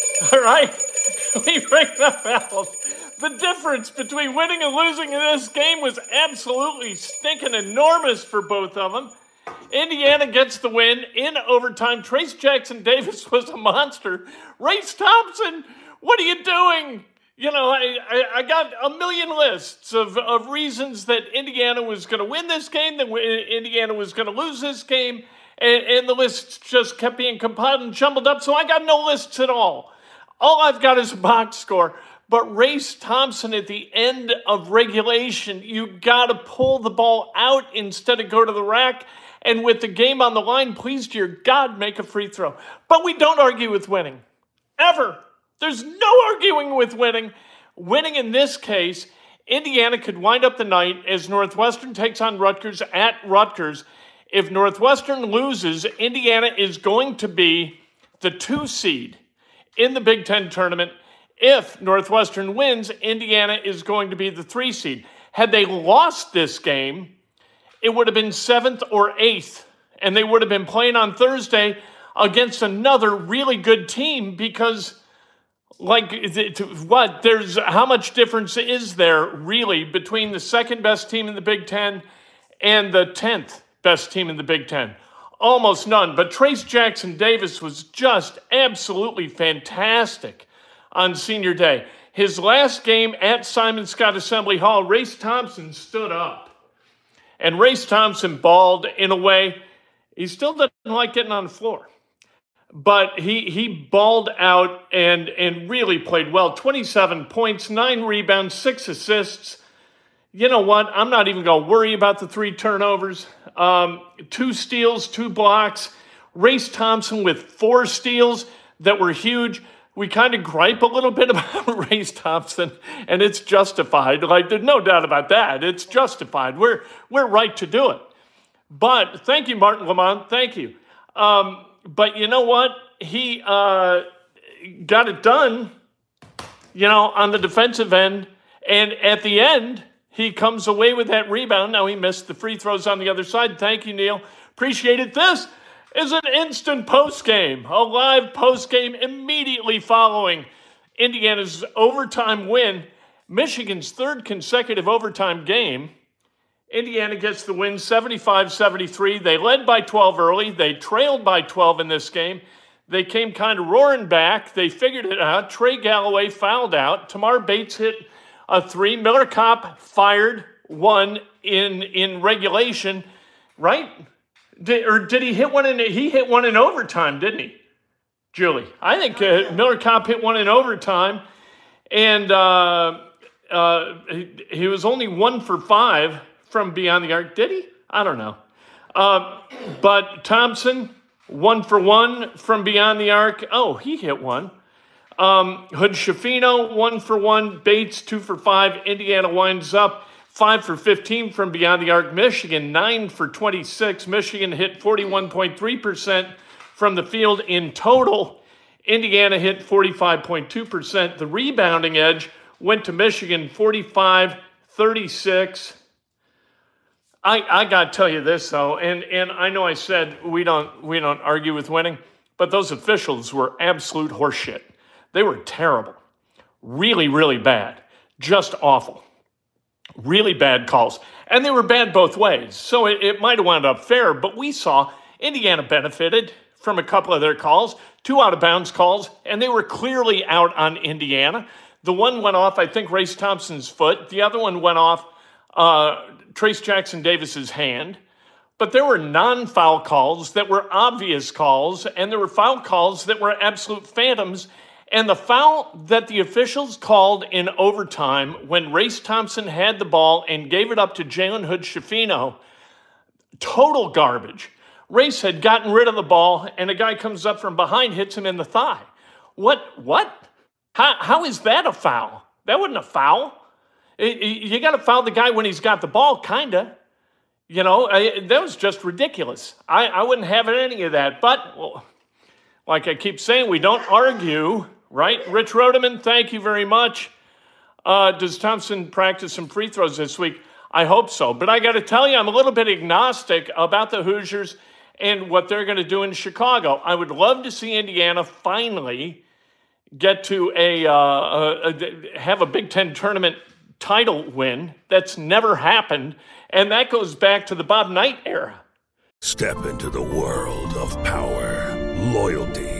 All right, we ring the bell. The difference between winning and losing in this game was absolutely stinking enormous for both of them. Indiana gets the win in overtime. Trayce Jackson Davis was a monster. Race Thompson, what are you doing? You know, I, I, I got a million lists of, of reasons that Indiana was going to win this game, that Indiana was going to lose this game and, and the lists just kept being compiled and jumbled up, so I got no lists at all. All I've got is a box score. But Race Thompson at the end of regulation, you got to pull the ball out instead of go to the rack. And with the game on the line, please, dear God, make a free throw. But we don't argue with winning. Ever. There's no arguing with winning. Winning in this case, Indiana could wind up the night as Northwestern takes on Rutgers at Rutgers if Northwestern loses, Indiana is going to be the two seed in the Big Ten tournament. If Northwestern wins, Indiana is going to be the three seed. Had they lost this game, it would have been seventh or eighth, and they would have been playing on Thursday against another really good team because like what there's how much difference is there really between the second best team in the Big 10 and the 10th best team in the Big Ten. Almost none, but Trayce Jackson Davis was just absolutely fantastic on senior day. His last game at Simon Skjodt Assembly Hall, Race Thompson stood up. And Race Thompson balled in a way he still doesn't like getting on the floor. But he he balled out and and really played well. 27 points, 9 rebounds, 6 assists you know what? I'm not even going to worry about the three turnovers. Um, two steals, two blocks. Race Thompson with four steals that were huge. We kind of gripe a little bit about Race Thompson, and it's justified. Like, there's no doubt about that. It's justified. We're, we're right to do it. But thank you, Martin Lamont. Thank you. Um, but you know what? He uh, got it done, you know, on the defensive end. And at the end, he comes away with that rebound. Now he missed the free throws on the other side. Thank you, Neil. Appreciate it. This is an instant post game, a live post game immediately following Indiana's overtime win, Michigan's third consecutive overtime game. Indiana gets the win 75 73. They led by 12 early. They trailed by 12 in this game. They came kind of roaring back. They figured it out. Trey Galloway fouled out. Tamar Bates hit a three. Miller Kopp fired one in in regulation, right? Did, or did he hit one in? He hit one in overtime, didn't he, Julie? I think uh, Miller Kopp hit one in overtime, and uh, uh, he, he, was only one for five from beyond the arc. Did he? I don't know. Uh, but Thompson, one for one from beyond the arc. Oh, he hit one. Um, Hood Schifino, one for one. Bates, two for five. Indiana winds up five for 15 from beyond the arc. Michigan, nine for 26. Michigan hit 41.3% from the field in total. Indiana hit 45.2%. The rebounding edge went to Michigan 45 36. I, I got to tell you this though, and, and I know I said we don't we don't argue with winning, but those officials were absolute horseshit. They were terrible. Really, really bad. Just awful. Really bad calls. And they were bad both ways. So it, it might have wound up fair, but we saw Indiana benefited from a couple of their calls. two out of bounds calls, and they were clearly out on Indiana. The one went off, I think, Race Thompson's foot. The other one went off uh, Trayce Jackson Davis's hand. But there were non foul calls that were obvious calls, and there were foul calls that were absolute phantoms. And the foul that the officials called in overtime when Race Thompson had the ball and gave it up to Jalen Hood Schifino, total garbage. Race had gotten rid of the ball, and a guy comes up from behind, hits him in the thigh. What? What? How, how is that a foul? That wasn't a foul. You got to foul the guy when he's got the ball, kinda. You know, I, that was just ridiculous. I, I wouldn't have any of that. But, well, like I keep saying, we don't argue right? Rich Rodeman, thank you very much. Uh, does Thompson practice some free throws this week? I hope so. But I got to tell you, I'm a little bit agnostic about the Hoosiers and what they're going to do in Chicago. I would love to see Indiana finally get to a, uh, a, a have a Big Ten tournament title win. That's never happened, and that goes back to the Bob Knight era. Step into the world of power, loyalty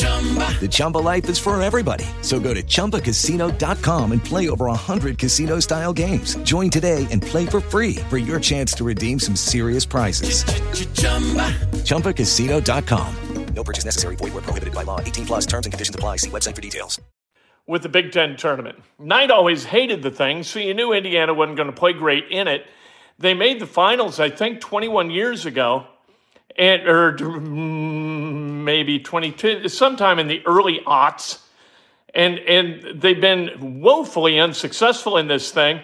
The Chumba life is for everybody. So go to ChumbaCasino.com and play over 100 casino style games. Join today and play for free for your chance to redeem some serious prizes. ChumbaCasino.com. No purchase necessary. Void where prohibited by law. 18 plus terms and conditions apply. See website for details. With the Big Ten tournament, Knight always hated the thing, so you knew Indiana wasn't going to play great in it. They made the finals, I think, 21 years ago and or maybe 22 sometime in the early aughts. And and they've been woefully unsuccessful in this thing.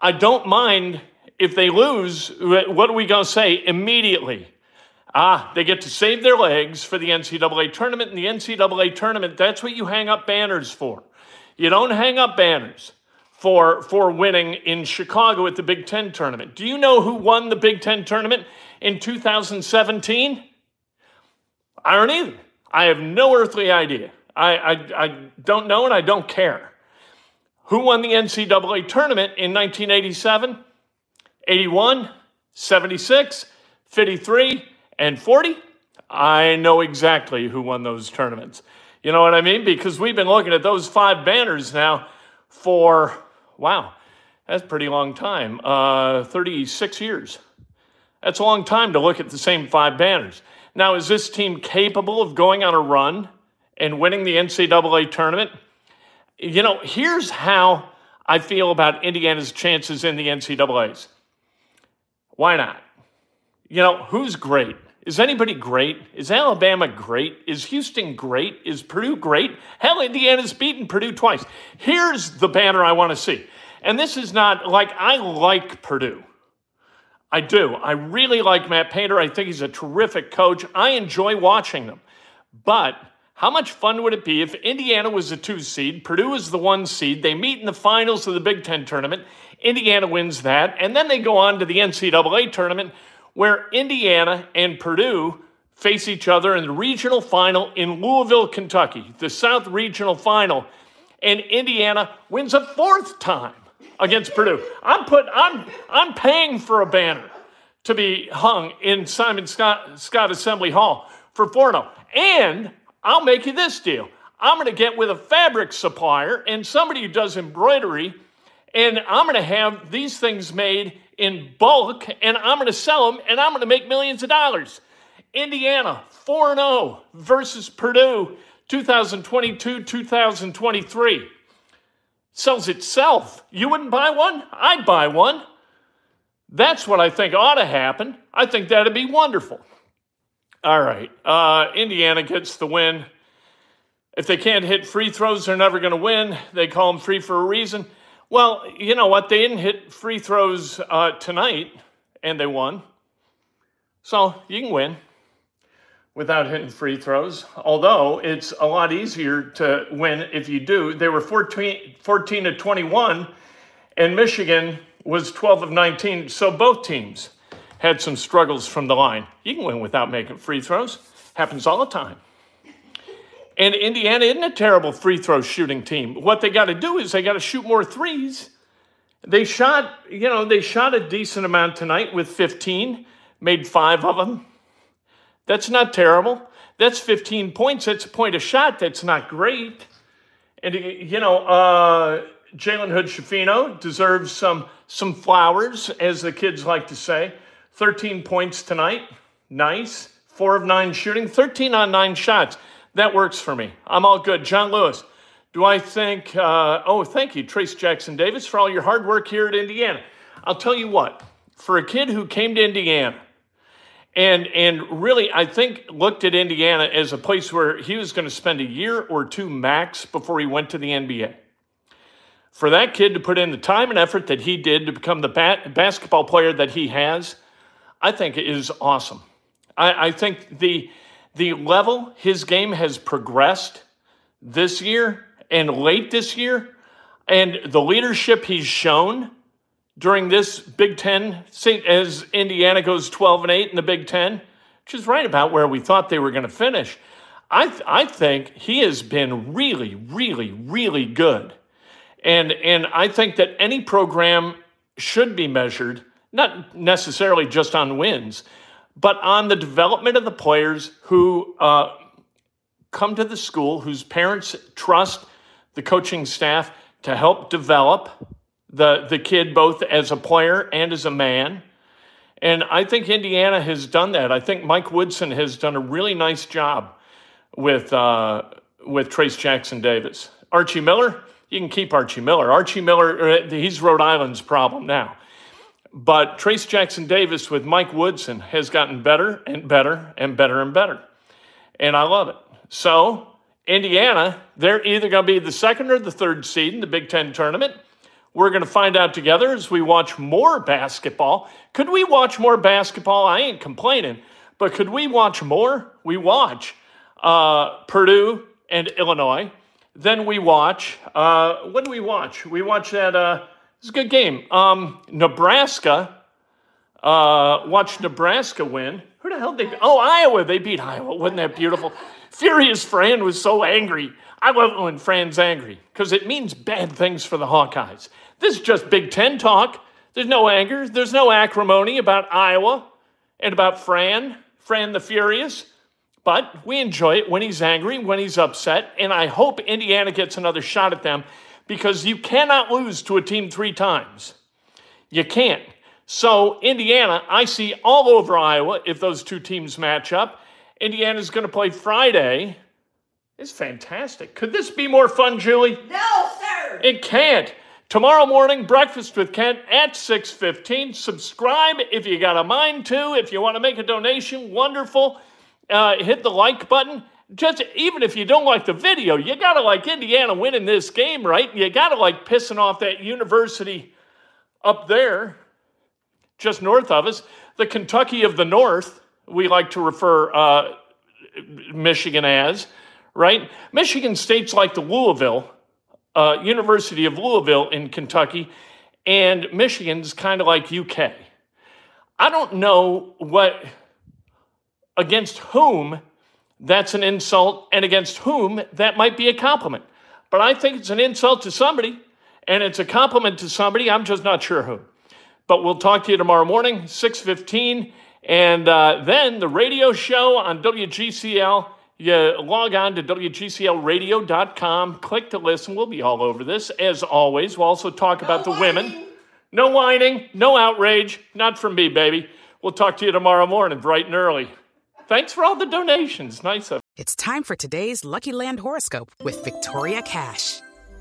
I don't mind if they lose what are we going to say? Immediately. Ah they get to save their legs for the ncaa tournament. And the ncaa tournament that's what you hang up banners for. You don't hang up banners for for winning in chicago at the big ten tournament. Do you know who won the big ten tournament in 2017? I don't either. I have no earthly idea. I, I, I don't know and I don't care. Who won the NCAA tournament in 1987, 81, 76, 53, and 40? I know exactly who won those tournaments. You know what I mean? Because we've been looking at those five banners now for, wow, that's a pretty long time uh, 36 years. That's a long time to look at the same five banners. Now, is this team capable of going on a run and winning the NCAA tournament? You know, here's how I feel about Indiana's chances in the NCAAs. Why not? You know, who's great? Is anybody great? Is Alabama great? Is Houston great? Is Purdue great? Hell, Indiana's beaten Purdue twice. Here's the banner I want to see. And this is not like I like Purdue. I do. I really like Matt Painter. I think he's a terrific coach. I enjoy watching them. But how much fun would it be if Indiana was the two seed, Purdue is the one seed, they meet in the finals of the Big Ten tournament, Indiana wins that, and then they go on to the NCAA tournament where Indiana and Purdue face each other in the regional final in Louisville, Kentucky, the South Regional Final, and Indiana wins a fourth time against Purdue. I'm put I'm I'm paying for a banner to be hung in Simon Skjodt, Scott Assembly Hall for Forno. And I'll make you this deal. I'm going to get with a fabric supplier and somebody who does embroidery, and I'm going to have these things made in bulk, and I'm going to sell them, and I'm going to make millions of dollars. Indiana 4 0 versus Purdue 2022 2023 sells itself. You wouldn't buy one? I'd buy one. That's what I think ought to happen. I think that'd be wonderful. All right. Uh, Indiana gets the win. If they can't hit free throws, they're never going to win. They call them free for a reason. Well, you know what? They didn't hit free throws uh, tonight, and they won. So you can win without hitting free throws. Although it's a lot easier to win if you do. They were 14, 14 to 21, and Michigan was 12 of 19. So both teams had some struggles from the line. You can win without making free throws. Happens all the time. And Indiana isn't a terrible free throw shooting team. What they got to do is they got to shoot more threes. They shot, you know, they shot a decent amount tonight with 15, made five of them. That's not terrible. That's 15 points. That's a point a shot. That's not great. And, you know, uh, Jalen Hood Schifino deserves some, some flowers, as the kids like to say. 13 points tonight. Nice. Four of nine shooting, 13 on nine shots. That works for me. I'm all good. John Lewis, do I think, uh, oh, thank you, Trayce Jackson Davis, for all your hard work here at Indiana. I'll tell you what, for a kid who came to Indiana and and really I think looked at Indiana as a place where he was going to spend a year or two max before he went to the NBA. For that kid to put in the time and effort that he did to become the bat, basketball player that he has, I think is awesome. I, I think the the level his game has progressed this year and late this year, and the leadership he's shown during this Big Ten, as Indiana goes 12 and 8 in the Big Ten, which is right about where we thought they were going to finish. I, th- I think he has been really, really, really good. And, and I think that any program should be measured, not necessarily just on wins, but on the development of the players who uh, come to the school, whose parents trust the coaching staff to help develop the, the kid both as a player and as a man. And I think Indiana has done that. I think Mike Woodson has done a really nice job with, uh, with Trayce Jackson Davis. Archie Miller, you can keep Archie Miller. Archie Miller, uh, he's Rhode Island's problem now. But Trayce Jackson Davis with Mike Woodson has gotten better and better and better and better. And I love it. So, Indiana, they're either going to be the second or the third seed in the Big Ten tournament. We're going to find out together as we watch more basketball. Could we watch more basketball? I ain't complaining, but could we watch more? We watch uh, Purdue and Illinois. Then we watch, uh, what do we watch? We watch that, uh, it's a good game. Um, Nebraska, uh, watch Nebraska win. Who the hell did they, oh, Iowa, they beat Iowa. Wasn't that beautiful? Furious Fran was so angry. I love when Fran's angry because it means bad things for the Hawkeyes. This is just Big Ten talk. There's no anger, there's no acrimony about Iowa and about Fran, Fran the Furious. But we enjoy it when he's angry, when he's upset, and I hope Indiana gets another shot at them because you cannot lose to a team three times. You can't. So, Indiana, I see all over Iowa if those two teams match up. Indiana's going to play Friday. It's fantastic. Could this be more fun, Julie? No, sir. It can't. Tomorrow morning, breakfast with Kent at 6:15. Subscribe if you got a mind to. If you want to make a donation, wonderful. Uh, hit the like button. Just even if you don't like the video, you gotta like Indiana winning this game, right? You gotta like pissing off that university up there, just north of us, the Kentucky of the North. We like to refer uh, Michigan as, right? Michigan State's like the Louisville uh, University of Louisville in Kentucky, and Michigan's kind of like UK. I don't know what against whom that's an insult and against whom that might be a compliment. But I think it's an insult to somebody and it's a compliment to somebody. I'm just not sure who. But we'll talk to you tomorrow morning, 6:15, and uh, then the radio show on WGCL You log on to WGCLradio.com, click to listen. We'll be all over this. As always, we'll also talk about the women. No whining, no outrage. Not from me, baby. We'll talk to you tomorrow morning, bright and early. Thanks for all the donations. Nice of It's time for today's Lucky Land horoscope with Victoria Cash.